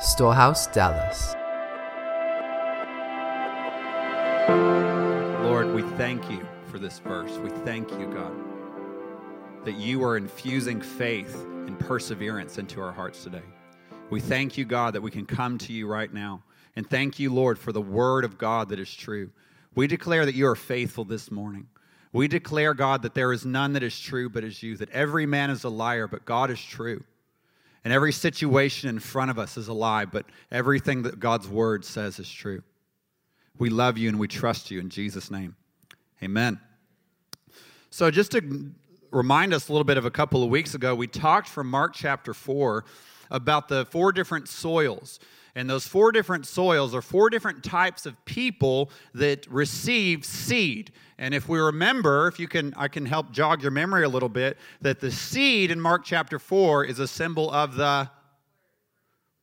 Storehouse, Dallas. Lord, we thank you for this verse. We thank you, God, that you are infusing faith and perseverance into our hearts today. We thank you, God, that we can come to you right now. And thank you, Lord, for the word of God that is true. We declare that you are faithful this morning. We declare, God, that there is none that is true but is you, that every man is a liar, but God is true. And every situation in front of us is a lie, but everything that God's word says is true. We love you and we trust you in Jesus' name. Amen. So, just to remind us a little bit of a couple of weeks ago, we talked from Mark chapter 4 about the four different soils. And those four different soils are four different types of people that receive seed. And if we remember, if you can, I can help jog your memory a little bit, that the seed in Mark chapter 4 is a symbol of the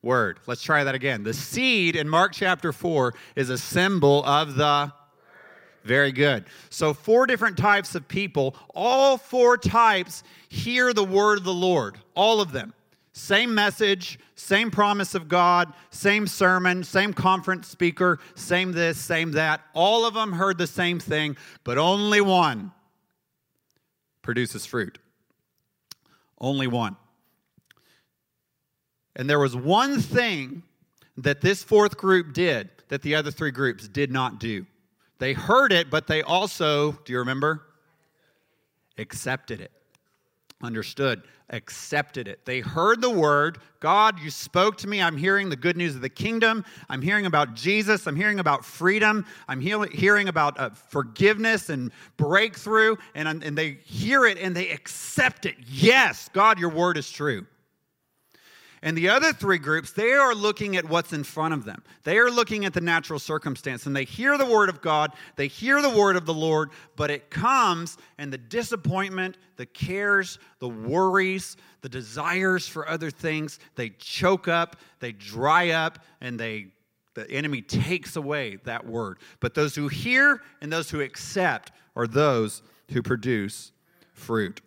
word. Let's try that again. The seed in Mark chapter 4 is a symbol of the very good. So, four different types of people. All four types hear the word of the Lord, all of them. Same message, same promise of God, same sermon, same conference speaker, same this, same that. All of them heard the same thing, but only one produces fruit. Only one. And there was one thing that this fourth group did that the other three groups did not do. They heard it, but they also, do you remember? Accepted it understood, accepted it. They heard the word God, you spoke to me. I'm hearing the good news of the kingdom. I'm hearing about Jesus. I'm hearing about freedom. I'm hearing about uh, forgiveness and breakthrough. And, and they hear it and they accept it. Yes, God, your word is true. And the other three groups, they are looking at what's in front of them. They are looking at the natural circumstance and they hear the word of God, they hear the word of the Lord, but it comes and the disappointment, the cares, the worries, the desires for other things, they choke up, they dry up, and they the enemy takes away that word. But those who hear and those who accept are those who produce fruit.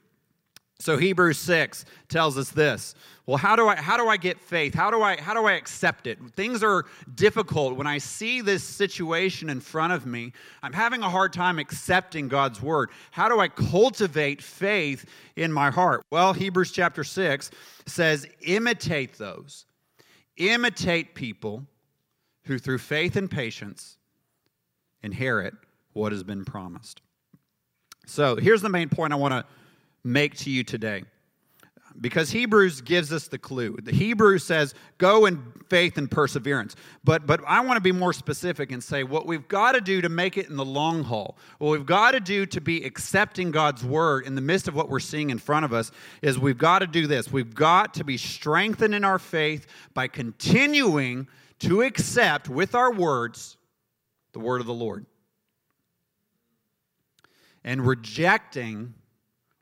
So Hebrews 6 tells us this. Well, how do I how do I get faith? How do I how do I accept it? Things are difficult when I see this situation in front of me. I'm having a hard time accepting God's word. How do I cultivate faith in my heart? Well, Hebrews chapter 6 says imitate those. Imitate people who through faith and patience inherit what has been promised. So, here's the main point I want to make to you today. Because Hebrews gives us the clue. The Hebrew says, go in faith and perseverance. But, but I want to be more specific and say what we've got to do to make it in the long haul, what we've got to do to be accepting God's word in the midst of what we're seeing in front of us is we've got to do this. We've got to be strengthened in our faith by continuing to accept with our words the word of the Lord and rejecting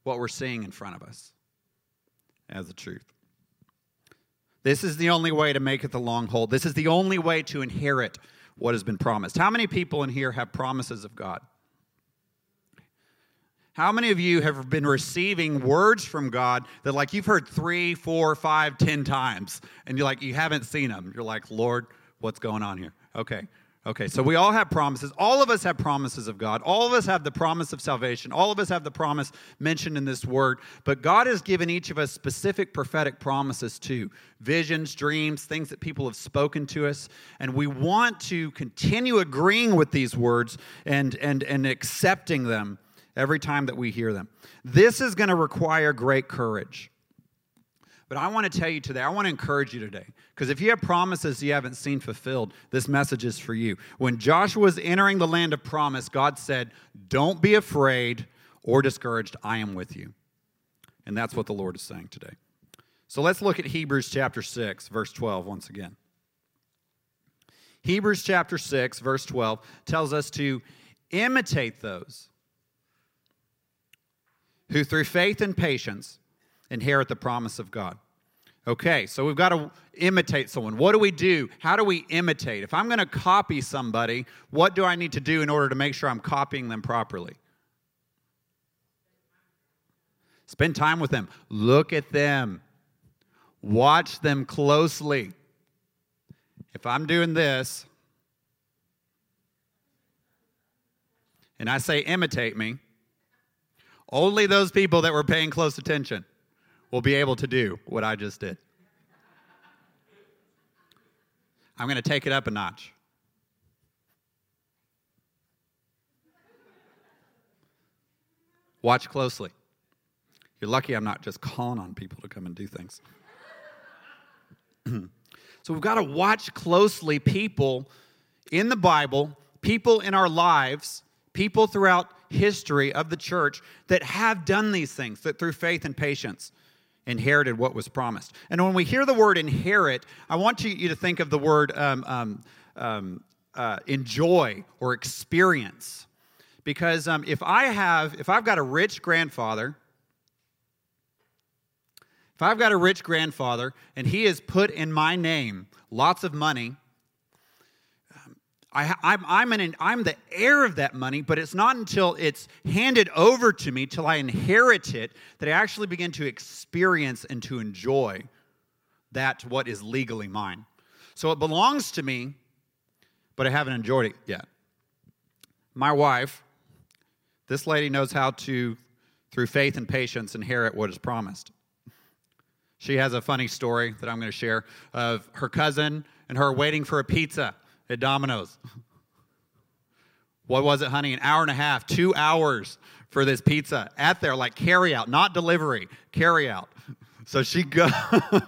what we're seeing in front of us as the truth. This is the only way to make it the long haul. This is the only way to inherit what has been promised. How many people in here have promises of God? How many of you have been receiving words from God that, like, you've heard three, four, five, ten times, and you're like, you haven't seen them? You're like, Lord, what's going on here? Okay, Okay, so we all have promises. All of us have promises of God. All of us have the promise of salvation. All of us have the promise mentioned in this word. But God has given each of us specific prophetic promises too visions, dreams, things that people have spoken to us. And we want to continue agreeing with these words and, and, and accepting them every time that we hear them. This is going to require great courage. But I want to tell you today, I want to encourage you today, because if you have promises you haven't seen fulfilled, this message is for you. When Joshua was entering the land of promise, God said, Don't be afraid or discouraged, I am with you. And that's what the Lord is saying today. So let's look at Hebrews chapter 6, verse 12 once again. Hebrews chapter 6, verse 12 tells us to imitate those who through faith and patience inherit the promise of God. Okay, so we've got to imitate someone. What do we do? How do we imitate? If I'm going to copy somebody, what do I need to do in order to make sure I'm copying them properly? Spend time with them. Look at them. Watch them closely. if I'm doing this, and I say imitate me, only those people that were paying close attention will be able to do what I just did. I'm going to take it up a notch. Watch closely. You're lucky I'm not just calling on people to come and do things. so we've got to watch closely people in the Bible, people in our lives, people throughout history of the church that have done these things, that through faith and patience inherited what was promised. And when we hear the word inherit, I want you, to think of the word um, um, um, uh, enjoy or experience. Because um, if I have, if I've got a rich grandfather, if I've got a rich grandfather and he has put in my name lots of money, I, I'm, I'm, an, I'm the heir of that money, but it's not until it's handed over to me, till I inherit it, that I actually begin to experience and to enjoy that what is legally mine. So it belongs to me, but I haven't enjoyed it yet. My wife, this lady knows how to, through faith and patience, inherit what is promised. She has a funny story that I'm going to share of her cousin and her waiting for a pizza at Domino's. What was it, honey? An hour and a half, two hours for this pizza at there, like carry out, not delivery, carry out. So she go,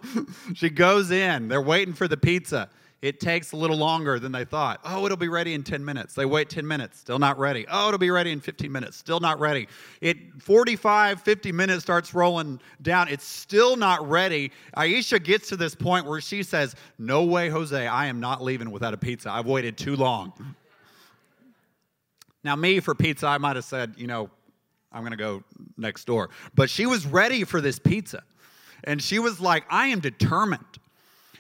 she goes in. They're waiting for the pizza. It takes a little longer than they thought. Oh, it'll be ready in 10 minutes. They wait 10 minutes, still not ready. Oh, it'll be ready in 15 minutes, still not ready. It 45, 50 minutes starts rolling down. It's still not ready. Aisha gets to this point where she says, No way, Jose, I am not leaving without a pizza. I've waited too long. Now, me for pizza, I might have said, you know, I'm going to go next door. But she was ready for this pizza. And she was like, I am determined.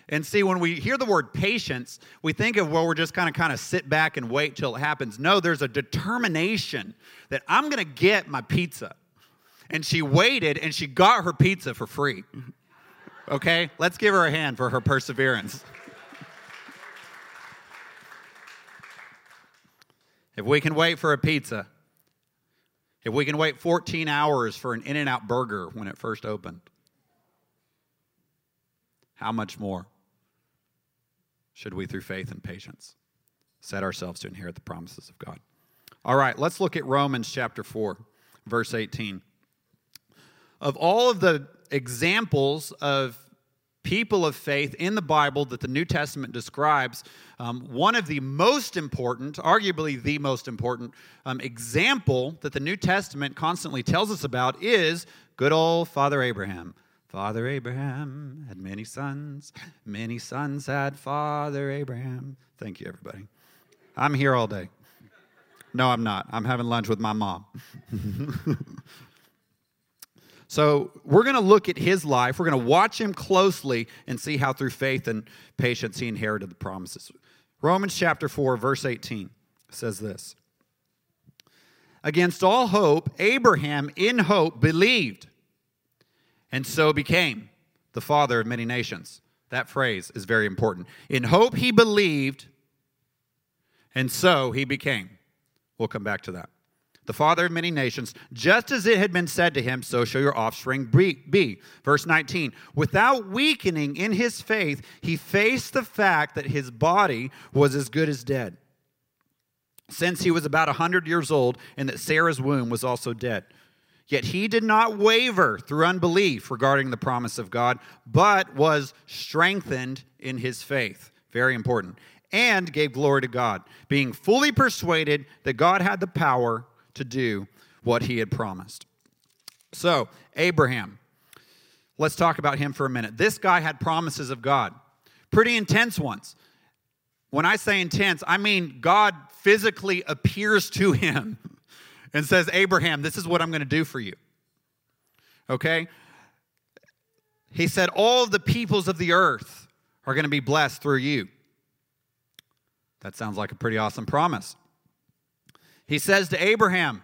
And see, when we hear the word patience, we think of well, we're just kind of kind of sit back and wait till it happens. No, there's a determination that I'm going to get my pizza. And she waited and she got her pizza for free. Okay? Let's give her a hand for her perseverance. if we can wait for a pizza, if we can wait 14 hours for an In N Out burger when it first opened, how much more? Should we, through faith and patience, set ourselves to inherit the promises of God. All right, let's look at Romans chapter 4, verse 18. Of all of the examples of people of faith in the Bible that the New Testament describes, um, one of the most important, arguably the most important um, example that the New Testament constantly tells us about is good old Father Abraham. Father Abraham had many sons. Many sons had Father Abraham. Thank you, everybody. I'm here all day. No, I'm not. I'm having lunch with my mom. so, we're going to look at his life. We're going to watch him closely and see how, through faith and patience, he inherited the promises. Romans chapter 4, verse 18 says this Against all hope, Abraham in hope believed and so became the father of many nations. That phrase is very important. In hope he believed, and so he became. We'll come back to that. The father of many nations, just as it had been said to him, so shall your offspring be. Verse 19, without weakening in his faith, he faced the fact that his body was as good as dead, since he was about a 100 years old, and that Sarah's womb was also dead. Yet he did not waver through unbelief regarding the promise of God, but was strengthened in his faith. Very important. And gave glory to God, being fully persuaded that God had the power to do what he had promised. So, Abraham, let's talk about him for a minute. This guy had promises of God, pretty intense ones. When I say intense, I mean God physically appears to him and says, Abraham, this is what I'm going to do for you. Okay? He said, All the peoples of the earth are going to be blessed through you. That sounds like a pretty awesome promise. He says to Abraham,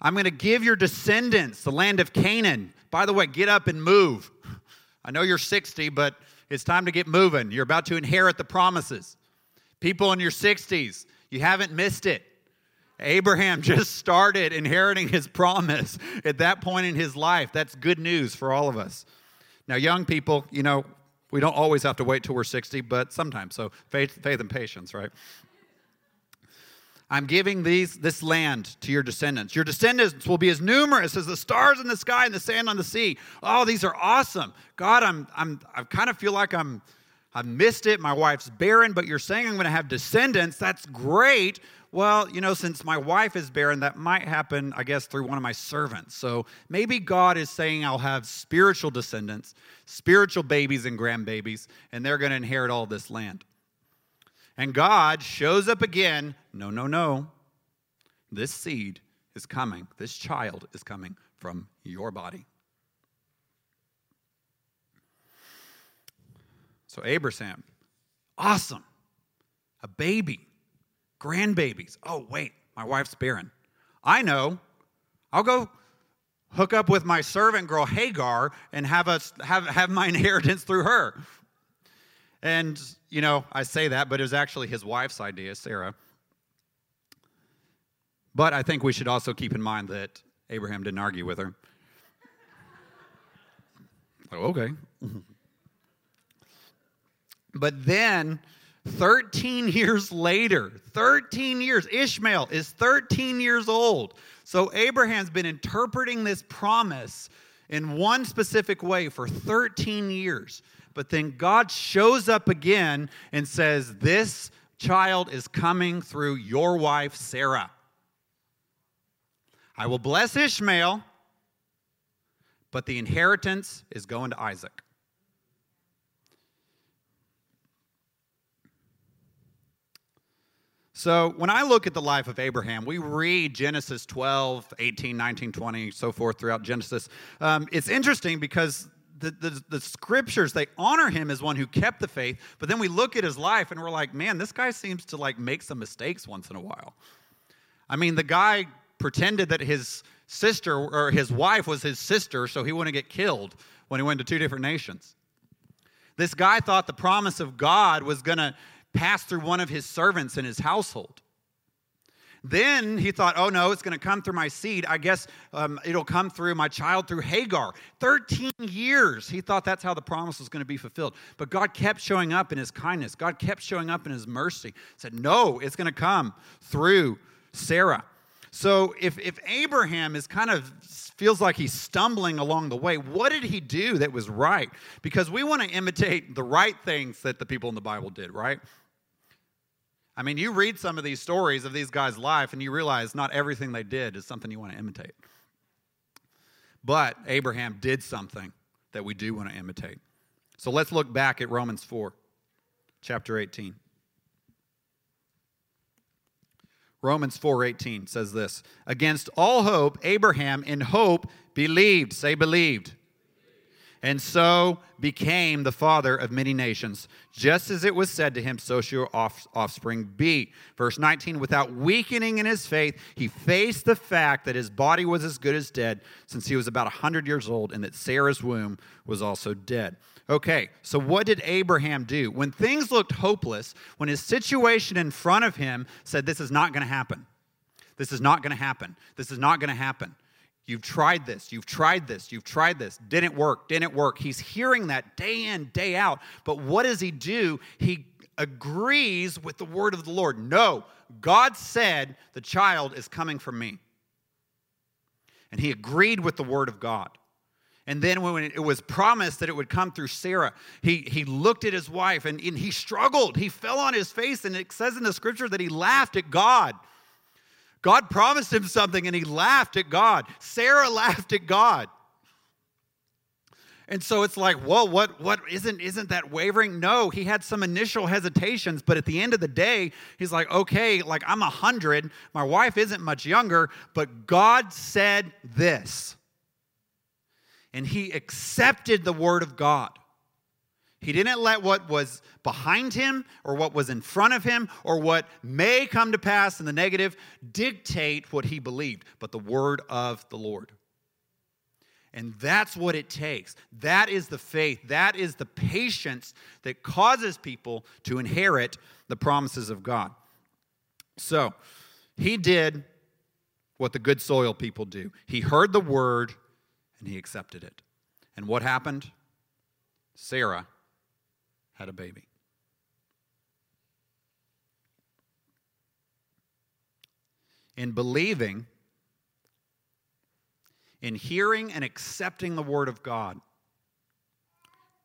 I'm going to give your descendants the land of Canaan. By the way, get up and move. I know you're 60, but it's time to get moving. You're about to inherit the promises. People in your 60s, you haven't missed it. Abraham just started inheriting his promise at that point in his life. That's good news for all of us. Now, young people, you know, we don't always have to wait till we're 60, but sometimes. So faith, faith and patience, right? I'm giving these this land to your descendants. Your descendants will be as numerous as the stars in the sky and the sand on the sea. Oh, these are awesome. God, I'm I'm I kind of feel like I'm I've missed it. My wife's barren, but you're saying I'm going to have descendants. That's great. Well, you know, since my wife is barren, that might happen, I guess, through one of my servants. So maybe God is saying I'll have spiritual descendants, spiritual babies and grandbabies, and they're going to inherit all this land. And God shows up again. No, no, no. This seed is coming. This child is coming from your body. So, Abraham, awesome. A baby, grandbabies. Oh, wait, my wife's barren. I know. I'll go hook up with my servant girl Hagar and have us have, have my inheritance through her. And, you know, I say that, but it was actually his wife's idea, Sarah. But I think we should also keep in mind that Abraham didn't argue with her. oh, okay. but then, 13 years later, 13 years, Ishmael is 13 years old. So Abraham's been interpreting this promise in one specific way for 13 years. But then God shows up again and says, This child is coming through your wife, Sarah. I will bless Ishmael, but the inheritance is going to Isaac. So, when I look at the life of Abraham, we read Genesis 12, 18, 19, 20, so forth throughout Genesis. Um, it's interesting because the, the, the, scriptures they honor him as one who kept the faith but then we look at his life and we're like man this guy seems to like make some mistakes once in a while i mean the guy pretended that his sister or his wife was his sister so he wouldn't get killed when he went to two different nations this guy thought the promise of god was going to pass through one of his servants in his household then he thought, oh no, it's going to come through my seed. I guess um, it'll come through my child through Hagar. 13 years he thought that's how the promise was going to be fulfilled. But God kept showing up in his kindness, God kept showing up in his mercy. Said, no, it's going to come through Sarah. So if, if Abraham is kind of feels like he's stumbling along the way, what did he do that was right? Because we want to imitate the right things that the people in the Bible did, right? I mean, you read some of these stories of these guys' life and you realize not everything they did is something you want to imitate. But Abraham did something that we do want to imitate. So let's look back at Romans 4, chapter 18. Romans 4:18 says this, against all hope Abraham in hope believed, say believed and so became the father of many nations. Just as it was said to him, so shall your offspring be. Verse 19, without weakening in his faith, he faced the fact that his body was as good as dead since he was about 100 years old and that Sarah's womb was also dead. Okay, so what did Abraham do? When things looked hopeless, when his situation in front of him said, This is not going to happen, this is not going to happen, this is not going to happen. You've tried this, you've tried this, you've tried this, didn't work, didn't work. He's hearing that day in, day out. But what does he do? He agrees with the word of the Lord. No, God said the child is coming from me. And he agreed with the word of God. And then when it was promised that it would come through Sarah, he, he looked at his wife and, and he struggled. He fell on his face, and it says in the scripture that he laughed at God. God promised him something and he laughed at God. Sarah laughed at God. And so it's like, well, what what isn't isn't that wavering? No, he had some initial hesitations, but at the end of the day, he's like, okay, like I'm a hundred, my wife isn't much younger, but God said this. And he accepted the word of God. He didn't let what was behind him or what was in front of him or what may come to pass in the negative dictate what he believed, but the word of the Lord. And that's what it takes. That is the faith. That is the patience that causes people to inherit the promises of God. So, he did what the good soil people do. He heard the word and he accepted it. And what happened? Sarah had a baby. In believing, in hearing and accepting the word of God.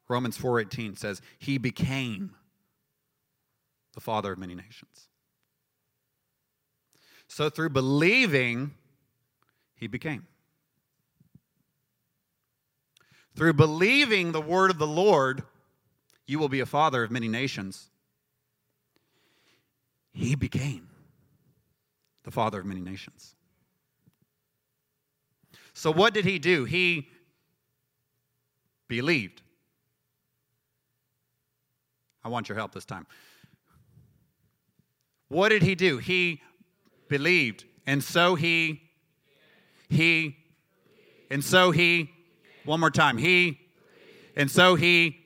Romans 4:18 says, "He became the father of many nations." So through believing, he became. Through believing the word of the Lord, you will be a father of many nations. He became the father of many nations. So, what did he do? He believed. I want your help this time. What did he do? He believed. And so he, he, and so he, one more time, he, and so he,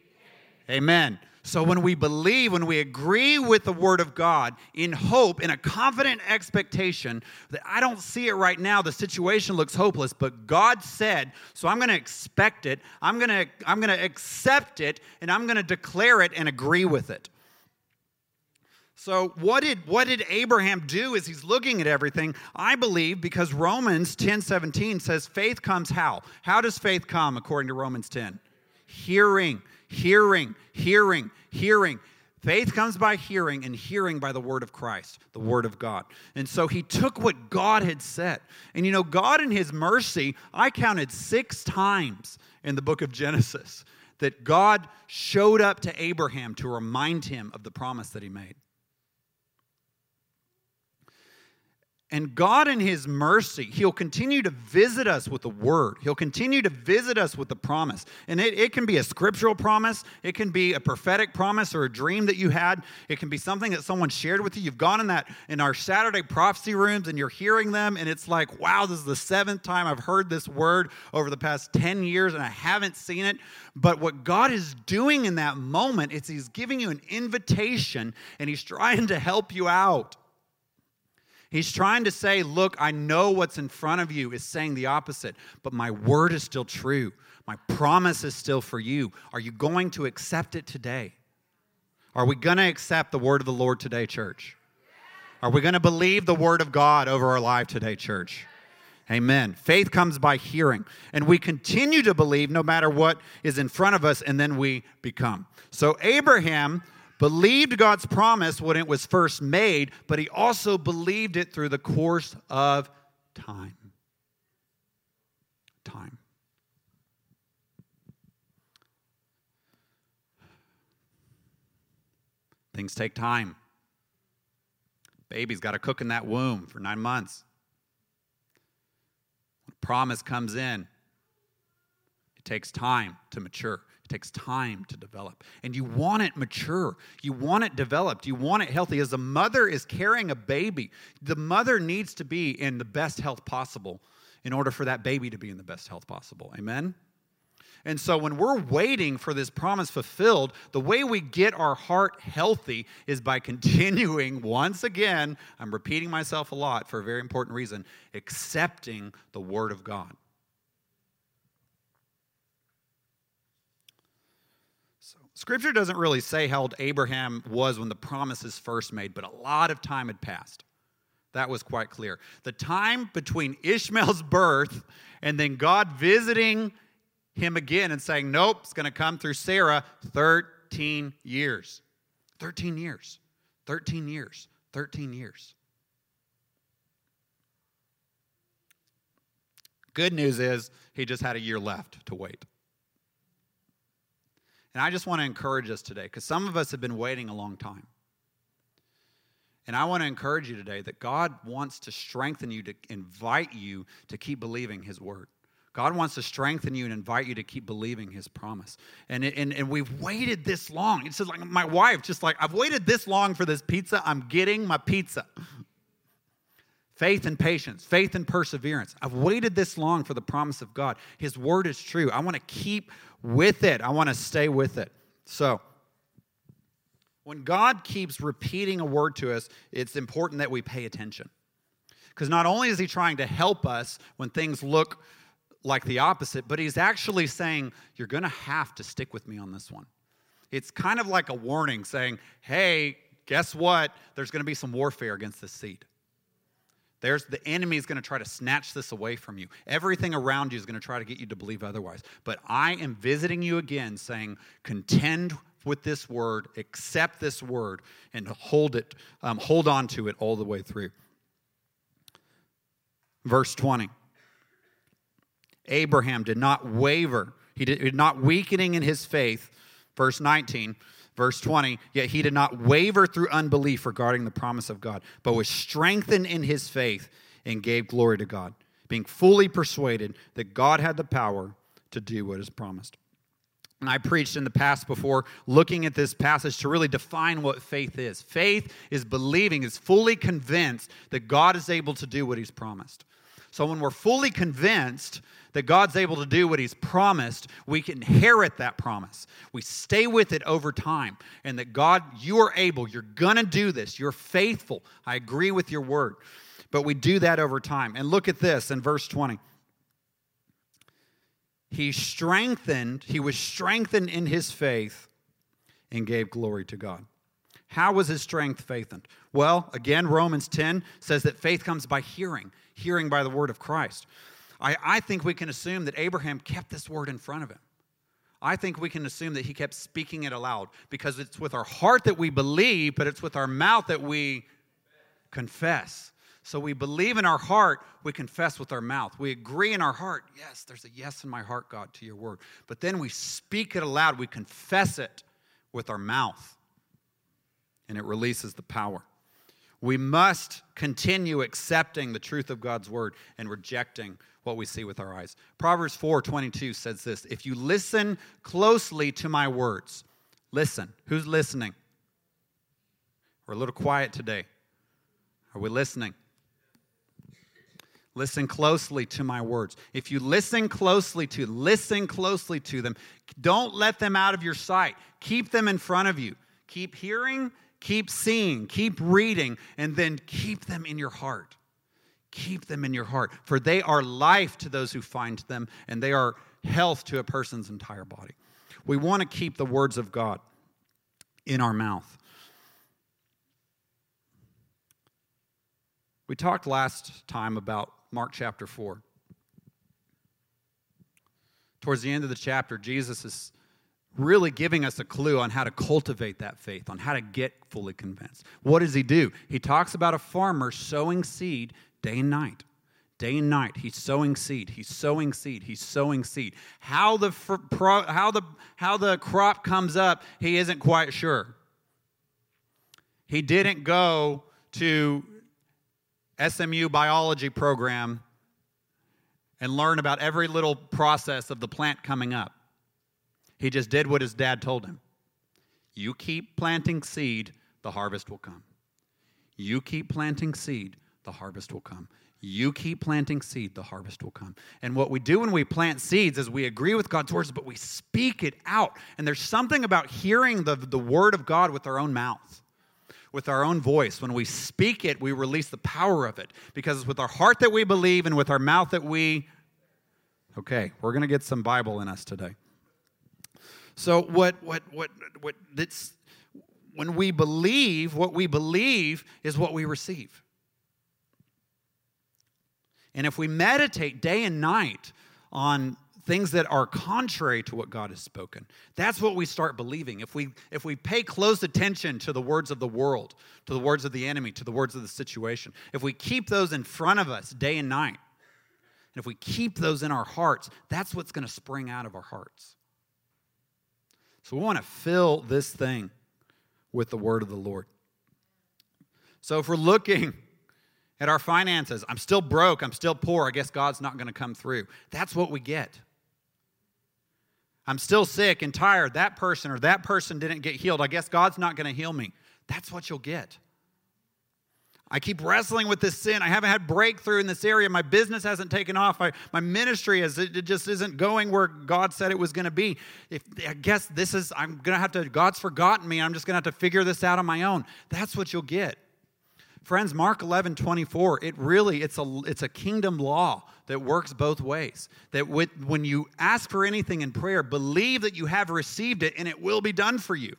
amen. So when we believe, when we agree with the Word of God in hope, in a confident expectation that I don't see it right now, the situation looks hopeless, but God said, so I'm going to expect it, I'm going to I'm going to accept it, and I'm going to declare it and agree with it. So what did what did Abraham do as he's looking at everything? I believe because Romans 10 17 says faith comes how? How does faith come according to Romans 10? Hearing hearing, hearing, hearing. Faith comes by hearing, and hearing by the word of Christ, the word of God. And so he took what God had said. And you know, God in his mercy, I counted six times in the book of Genesis that God showed up to Abraham to remind him of the promise that he made. And God, in His mercy, He'll continue to visit us with the word. He'll continue to visit us with the promise. And it, it, can be a scriptural promise, it can be a prophetic promise or a dream that you had. It can be something that someone shared with you. You've gone in that in our Saturday prophecy rooms and you're hearing them, and it's like, wow, this is the seventh time I've heard this word over the past 10 years and I haven't seen it. But what God is doing in that moment is He's giving you an invitation and He's trying to help you out. He's trying to say, Look, I know what's in front of you is saying the opposite, but my word is still true. My promise is still for you. Are you going to accept it today? Are we going to accept the word of the Lord today, church? Are we going to believe the word of God over our life today, church? Amen. Faith comes by hearing, and we continue to believe no matter what is in front of us, and then we become. So, Abraham believed God's promise when it was first made, but he also believed it through the course of time. Time. Things take time. Baby's got to cook in that womb for nine months. Promise comes in, it takes time to mature. It takes time to develop. And you want it mature. You want it developed. You want it healthy. As a mother is carrying a baby, the mother needs to be in the best health possible in order for that baby to be in the best health possible. Amen? And so when we're waiting for this promise fulfilled, the way we get our heart healthy is by continuing, once again, I'm repeating myself a lot for a very important reason, accepting the Word of God. Scripture doesn't really say how old Abraham was when the promise is first made, but a lot of time had passed. That was quite clear. The time between Ishmael's birth and then God visiting him again and saying, Nope, it's going to come through Sarah, 13 years. 13 years. 13 years. 13 years. Good news is he just had a year left to wait. And I just want to encourage us today because some of us have been waiting a long time. And I want to encourage you today that God wants to strengthen you, to invite you to keep believing His word. God wants to strengthen you and invite you to keep believing His promise. And, and, and we've waited this long. It's just like my wife, just like, I've waited this long for this pizza. I'm getting my pizza. Faith and patience, faith and perseverance. I've waited this long for the promise of God. His word is true. I want to keep with it, I want to stay with it. So, when God keeps repeating a word to us, it's important that we pay attention. Because not only is He trying to help us when things look like the opposite, but He's actually saying, You're going to have to stick with me on this one. It's kind of like a warning saying, Hey, guess what? There's going to be some warfare against this seed. There's the enemy is going to try to snatch this away from you. Everything around you is going to try to get you to believe otherwise. But I am visiting you again saying, contend with this word, accept this word, and hold it, um, hold on to it all the way through. Verse 20. Abraham did not waver. He did not weakening in his faith. Verse 19 Verse 20, yet he did not waver through unbelief regarding the promise of God, but was strengthened in his faith and gave glory to God, being fully persuaded that God had the power to do what is promised. And I preached in the past before looking at this passage to really define what faith is. Faith is believing, is fully convinced that God is able to do what he's promised. So when we're fully convinced that God's able to do what He's promised, we can inherit that promise. We stay with it over time, and that God, you are able, you're going to do this, you're faithful. I agree with your word. But we do that over time. And look at this in verse 20. He strengthened, he was strengthened in his faith and gave glory to God. How was his strength faithened? Well, again, Romans 10 says that faith comes by hearing, hearing by the word of Christ. I, I think we can assume that Abraham kept this word in front of him. I think we can assume that he kept speaking it aloud because it's with our heart that we believe, but it's with our mouth that we confess. So we believe in our heart, we confess with our mouth. We agree in our heart, yes, there's a yes in my heart, God, to your word. But then we speak it aloud, we confess it with our mouth, and it releases the power. We must continue accepting the truth of God's word and rejecting what we see with our eyes. Proverbs 4:22 says this, if you listen closely to my words. Listen. Who's listening? We're a little quiet today. Are we listening? Listen closely to my words. If you listen closely to, listen closely to them. Don't let them out of your sight. Keep them in front of you. Keep hearing, keep seeing, keep reading, and then keep them in your heart. Keep them in your heart, for they are life to those who find them, and they are health to a person's entire body. We want to keep the words of God in our mouth. We talked last time about Mark chapter 4. Towards the end of the chapter, Jesus is really giving us a clue on how to cultivate that faith, on how to get fully convinced. What does he do? He talks about a farmer sowing seed day and night. Day and night, he's sowing seed. He's sowing seed. He's sowing seed. How the how the how the crop comes up, he isn't quite sure. He didn't go to SMU biology program and learn about every little process of the plant coming up. He just did what his dad told him. You keep planting seed, the harvest will come. You keep planting seed, the harvest will come. You keep planting seed, the harvest will come. And what we do when we plant seeds is we agree with God's words, but we speak it out. And there's something about hearing the, the word of God with our own mouth, with our own voice. When we speak it, we release the power of it because it's with our heart that we believe and with our mouth that we. Okay, we're going to get some Bible in us today. So, what, what, what, what, that's, when we believe, what we believe is what we receive. And if we meditate day and night on things that are contrary to what God has spoken. That's what we start believing. If we if we pay close attention to the words of the world, to the words of the enemy, to the words of the situation, if we keep those in front of us day and night, and if we keep those in our hearts, that's what's going to spring out of our hearts. So we want to fill this thing with the word of the Lord. So if we're looking at our finances. I'm still broke. I'm still poor. I guess God's not going to come through. That's what we get. I'm still sick and tired. That person or that person didn't get healed. I guess God's not going to heal me. That's what you'll get. I keep wrestling with this sin. I haven't had breakthrough in this area. My business hasn't taken off. I, my ministry is it just isn't going where God said it was going to be. If I guess this is I'm going to have to God's forgotten me. I'm just going to have to figure this out on my own. That's what you'll get. Friends, Mark 11, 24, it really, it's a, it's a kingdom law that works both ways. That with, when you ask for anything in prayer, believe that you have received it and it will be done for you.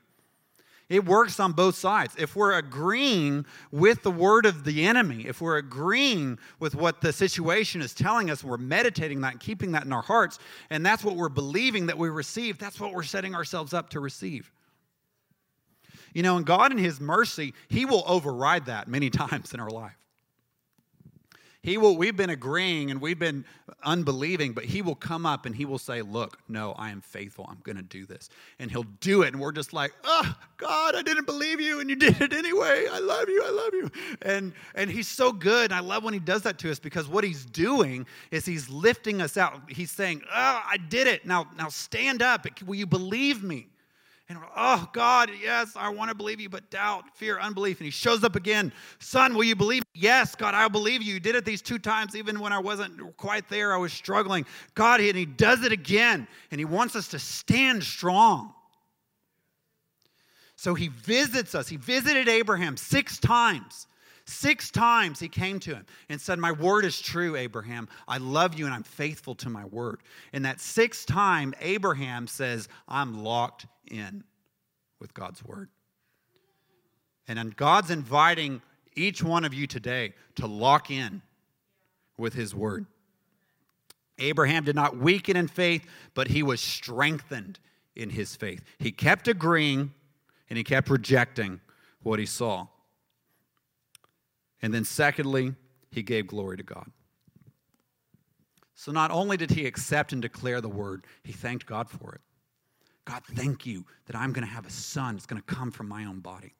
It works on both sides. If we're agreeing with the word of the enemy, if we're agreeing with what the situation is telling us, we're meditating that and keeping that in our hearts, and that's what we're believing that we receive, that's what we're setting ourselves up to receive. You know, and God in His mercy, He will override that many times in our life. He will, we've been agreeing and we've been unbelieving, but he will come up and he will say, Look, no, I am faithful. I'm going to do this. And he'll do it. And we're just like, Oh, God, I didn't believe you and you did it anyway. I love you. I love you. And, and he's so good. And I love when he does that to us because what he's doing is he's lifting us out. He's saying, Oh, I did it. Now, now stand up. Will you believe me? And oh, God, yes, I want to believe you, but doubt, fear, unbelief. And he shows up again. Son, will you believe? Me? Yes, God, I believe you. You did it these two times, even when I wasn't quite there. I was struggling. God, and he does it again. And he wants us to stand strong. So he visits us. He visited Abraham six times. Six times he came to him and said, My word is true, Abraham. I love you and I'm faithful to my word. And that sixth time, Abraham says, I'm locked in with God's word. And then God's inviting each one of you today to lock in with his word. Abraham did not weaken in faith, but he was strengthened in his faith. He kept agreeing and he kept rejecting what he saw. And then, secondly, he gave glory to God. So, not only did he accept and declare the word, he thanked God for it. God, thank you that I'm going to have a son It's going to come from my own body.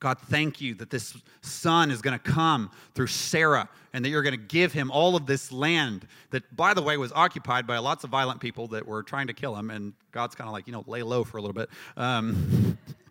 God, thank you that this son is going to come through Sarah and that you're going to give him all of this land that, by the way, was occupied by lots of violent people that were trying to kill him. And God's kind of like, you know, lay low for a little bit. Um,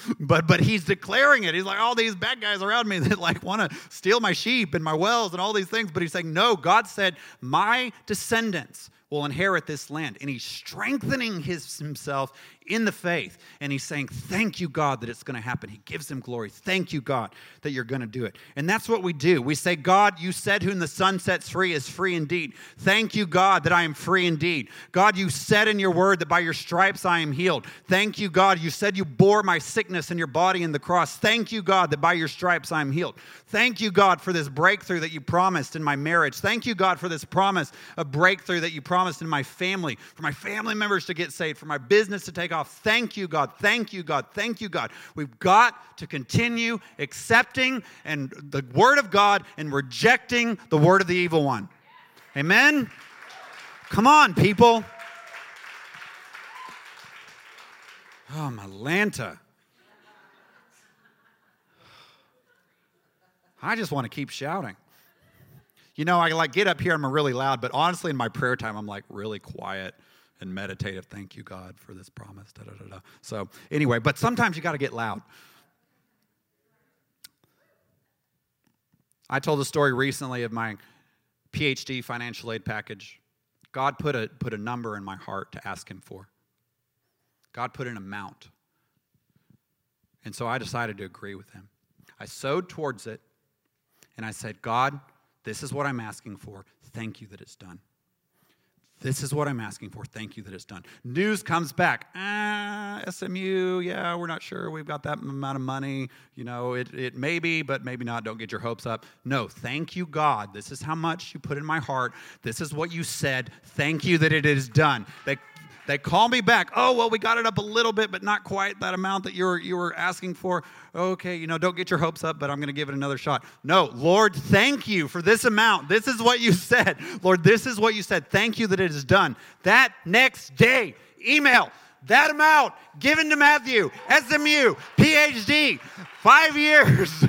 but but he's declaring it. He's like, all these bad guys around me that like want to steal my sheep and my wells and all these things. But he's saying, no, God said, my descendants will inherit this land. And he's strengthening his, himself in the faith. And he's saying, Thank you, God, that it's going to happen. He gives him glory. Thank you, God, that you're going to do it. And that's what we do. We say, God, you said, Whom the Son sets free is free indeed. Thank you, God, that I am free indeed. God, you said in your word that by your stripes I am healed. Thank you, God. You said you bore my sickness in your body in the cross. Thank you, God, that by your stripes I am healed. Thank you, God, for this breakthrough that you promised in my marriage. Thank you, God, for this promise of breakthrough that you promised in my family, for my family members to get saved, for my business to take off. Thank you, God. Thank you, God. Thank you, God. We've got to continue accepting and the word of God and rejecting the word of the evil one. Amen. Come on, people. Oh, Malanta. I just want to keep shouting. You know, I like get up here, I'm really loud, but honestly, in my prayer time, I'm like really quiet and meditative. Thank you, God, for this promise. Da, da, da. So, anyway, but sometimes you got to get loud. I told a story recently of my PhD financial aid package. God put a, put a number in my heart to ask Him for. God put an amount. And so I decided to agree with Him. I sowed towards it, and I said, God, this is what I'm asking for. Thank you that it's done. This is what I'm asking for. Thank you that it's done. News comes back. Ah, SMU, yeah, we're not sure. We've got that amount of money. You know, it, it may be, but maybe not. Don't get your hopes up. No, thank you, God. This is how much you put in my heart. This is what you said. Thank you that it is done. They they call me back. Oh, well, we got it up a little bit, but not quite that amount that you were, you were asking for. Okay, you know, don't get your hopes up, but I'm going to give it another shot. No, Lord, thank you for this amount. This is what you said. Lord, this is what you said. Thank you that it is done. That next day, email that amount given to Matthew, SMU, PhD, five years.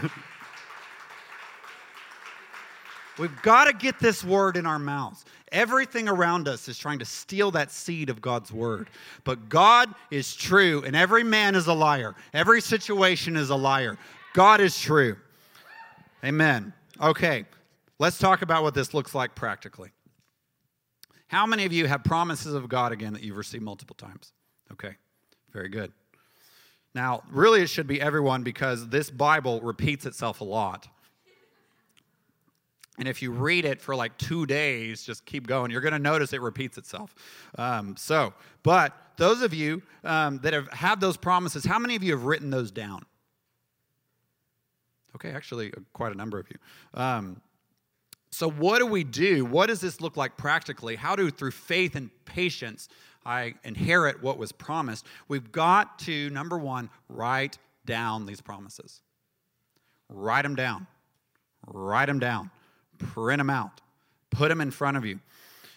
We've got to get this word in our mouths. Everything around us is trying to steal that seed of God's word. But God is true, and every man is a liar. Every situation is a liar. God is true. Amen. Okay, let's talk about what this looks like practically. How many of you have promises of God again that you've received multiple times? Okay, very good. Now, really, it should be everyone because this Bible repeats itself a lot. And if you read it for like two days, just keep going, you're going to notice it repeats itself. Um, so, but those of you um, that have had those promises, how many of you have written those down? Okay, actually, uh, quite a number of you. Um, so, what do we do? What does this look like practically? How do, through faith and patience, I inherit what was promised? We've got to, number one, write down these promises. Write them down. Write them down. Print them out. Put them in front of you.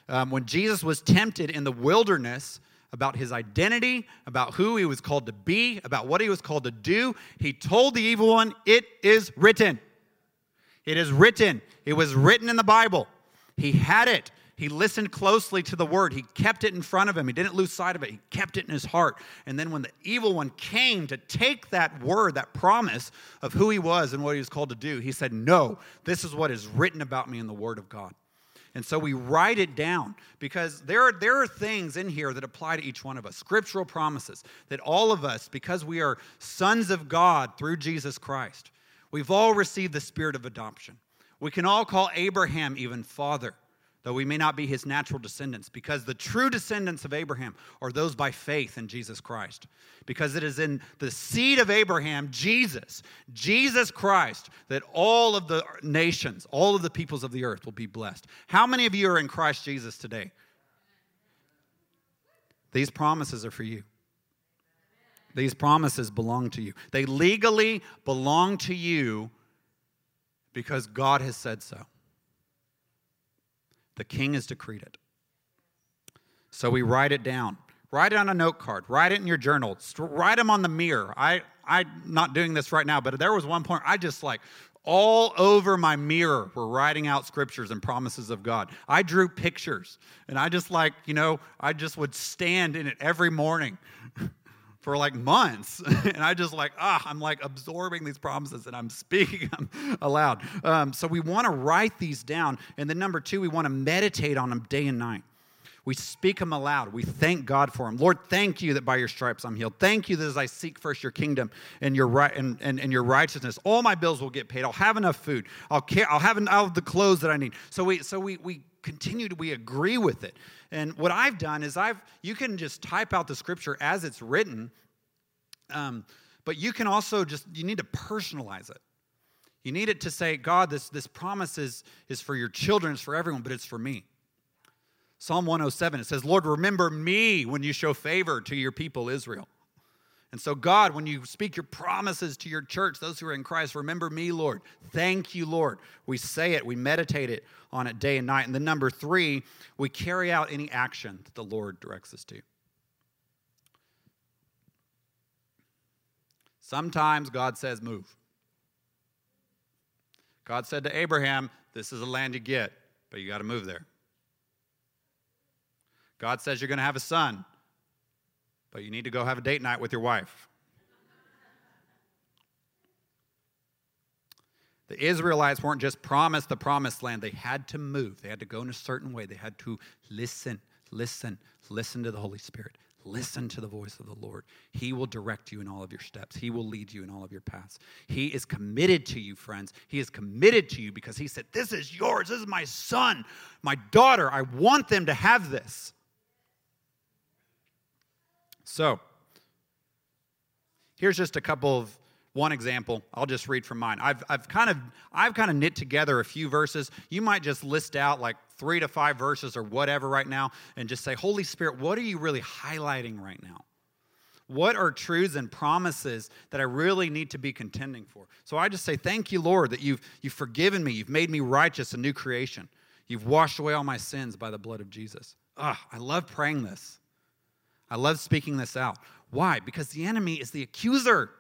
Um, when Jesus was tempted in the wilderness, about his identity, about who he was called to be, about what he was called to do. He told the evil one, It is written. It is written. It was written in the Bible. He had it. He listened closely to the word. He kept it in front of him. He didn't lose sight of it. He kept it in his heart. And then when the evil one came to take that word, that promise of who he was and what he was called to do, he said, No, this is what is written about me in the word of God. And so we write it down because there are, there are things in here that apply to each one of us, scriptural promises that all of us, because we are sons of God through Jesus Christ, we've all received the spirit of adoption. We can all call Abraham even father though we may not be his natural descendants, because the true descendants of Abraham are those by faith in Jesus Christ. Because it is in the seed of Abraham, Jesus, Jesus Christ, that all of the nations, all of the peoples of the earth will be blessed. How many of you are in Christ Jesus today? These promises are for you. These promises belong to you. They legally belong to you because God has said so. The king has decreed it. So we write it down. Write it on a note card. Write it in your journal. Write them on the mirror. I, I'm not doing this right now, but there was one point I just like all over my mirror were writing out scriptures and promises of God. I drew pictures and I just like, you know, I just would stand in it every morning for like months. and I just like, ah, I'm like absorbing these promises and I'm speaking them aloud. Um, so we want to write these down. And then number two, we want to meditate on them day and night. We speak them aloud. We thank God for them. Lord, thank you that by your stripes I'm healed. Thank you that as I seek first your kingdom and your right and, and, and your righteousness, all my bills will get paid. I'll have enough food. I'll care, I'll have, I'll have the clothes that I need. So we so we we continue to we agree with it. And what I've done is I've you can just type out the scripture as it's written, um, but you can also just you need to personalize it. You need it to say, God, this this promise is, is for your children, it's for everyone, but it's for me. Psalm 107, it says, Lord, remember me when you show favor to your people, Israel. And so, God, when you speak your promises to your church, those who are in Christ, remember me, Lord. Thank you, Lord. We say it, we meditate it on it day and night. And then, number three, we carry out any action that the Lord directs us to. Sometimes God says, move. God said to Abraham, This is the land you get, but you got to move there. God says you're going to have a son, but you need to go have a date night with your wife. The Israelites weren't just promised the promised land, they had to move. They had to go in a certain way. They had to listen, listen, listen to the Holy Spirit. Listen to the voice of the Lord. He will direct you in all of your steps. He will lead you in all of your paths. He is committed to you, friends. He is committed to you because He said, This is yours. This is my son, my daughter. I want them to have this. So, here's just a couple of one example i'll just read from mine. I've, I've kind of i've kind of knit together a few verses. You might just list out like three to five verses or whatever right now and just say holy spirit what are you really highlighting right now? What are truths and promises that i really need to be contending for? So i just say thank you lord that you've you've forgiven me. You've made me righteous a new creation. You've washed away all my sins by the blood of jesus. Ah i love praying this I love speaking this out. Why? Because the enemy is the accuser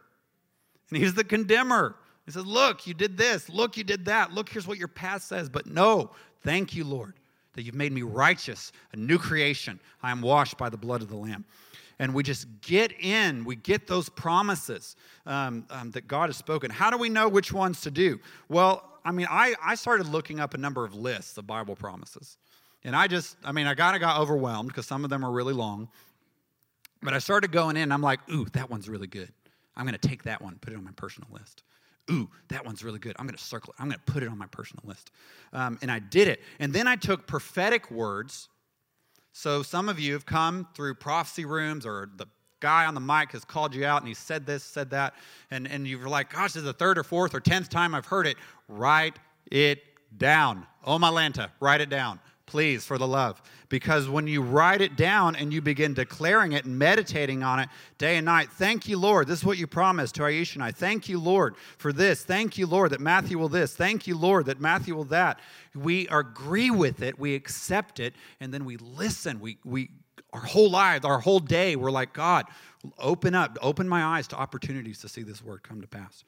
and he's the condemner. He says, Look, you did this. Look, you did that. Look, here's what your past says. But no, thank you, Lord, that you've made me righteous, a new creation. I am washed by the blood of the Lamb. And we just get in, we get those promises um, um, that God has spoken. How do we know which ones to do? Well, I mean, I, I started looking up a number of lists of Bible promises. And I just, I mean, I kind of got overwhelmed because some of them are really long. But I started going in, I'm like, ooh, that one's really good. I'm going to take that one, put it on my personal list. Ooh, that one's really good. I'm going to circle it. I'm going to put it on my personal list. Um, and I did it. And then I took prophetic words. So some of you have come through prophecy rooms or the guy on the mic has called you out and he said this, said that, and, and you're like, gosh, this is the third or fourth or tenth time I've heard it. Write it down. Oh, my Lanta, write it down please, for the love. Because when you write it down and you begin declaring it and meditating on it day and night, thank you, Lord. This is what you promised to Aisha and I. Thank you, Lord, for this. Thank you, Lord, that Matthew will this. Thank you, Lord, that Matthew will that. We agree with it, we accept it, and then we listen. We, we, our whole lives, our whole day, we're like, God, open up, open my eyes to opportunities to see this word come to pass.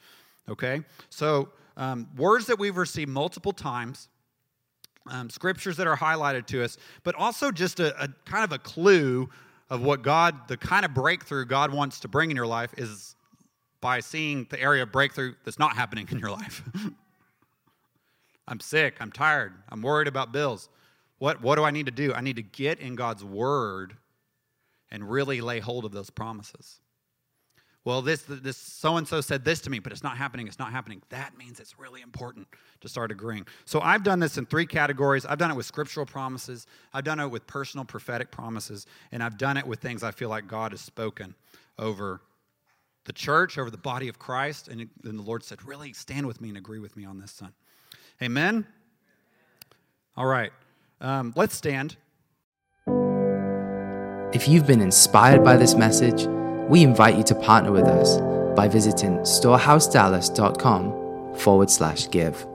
Okay? So, um, words that we've received multiple times um, scriptures that are highlighted to us, but also just a, a kind of a clue of what God, the kind of breakthrough God wants to bring in your life is by seeing the area of breakthrough that's not happening in your life. I'm sick, I'm tired, I'm worried about bills. What, what do I need to do? I need to get in God's word and really lay hold of those promises well, this this so and so said this to me, but it's not happening. It's not happening. That means it's really important to start agreeing. So I've done this in three categories. I've done it with scriptural promises. I've done it with personal prophetic promises, and I've done it with things I feel like God has spoken over the church, over the body of Christ, and then the Lord said, "Really stand with me and agree with me on this, son." Amen. All right, um, let's stand. If you've been inspired by this message we invite you to partner with us by visiting storehousedallas.com forward slash give.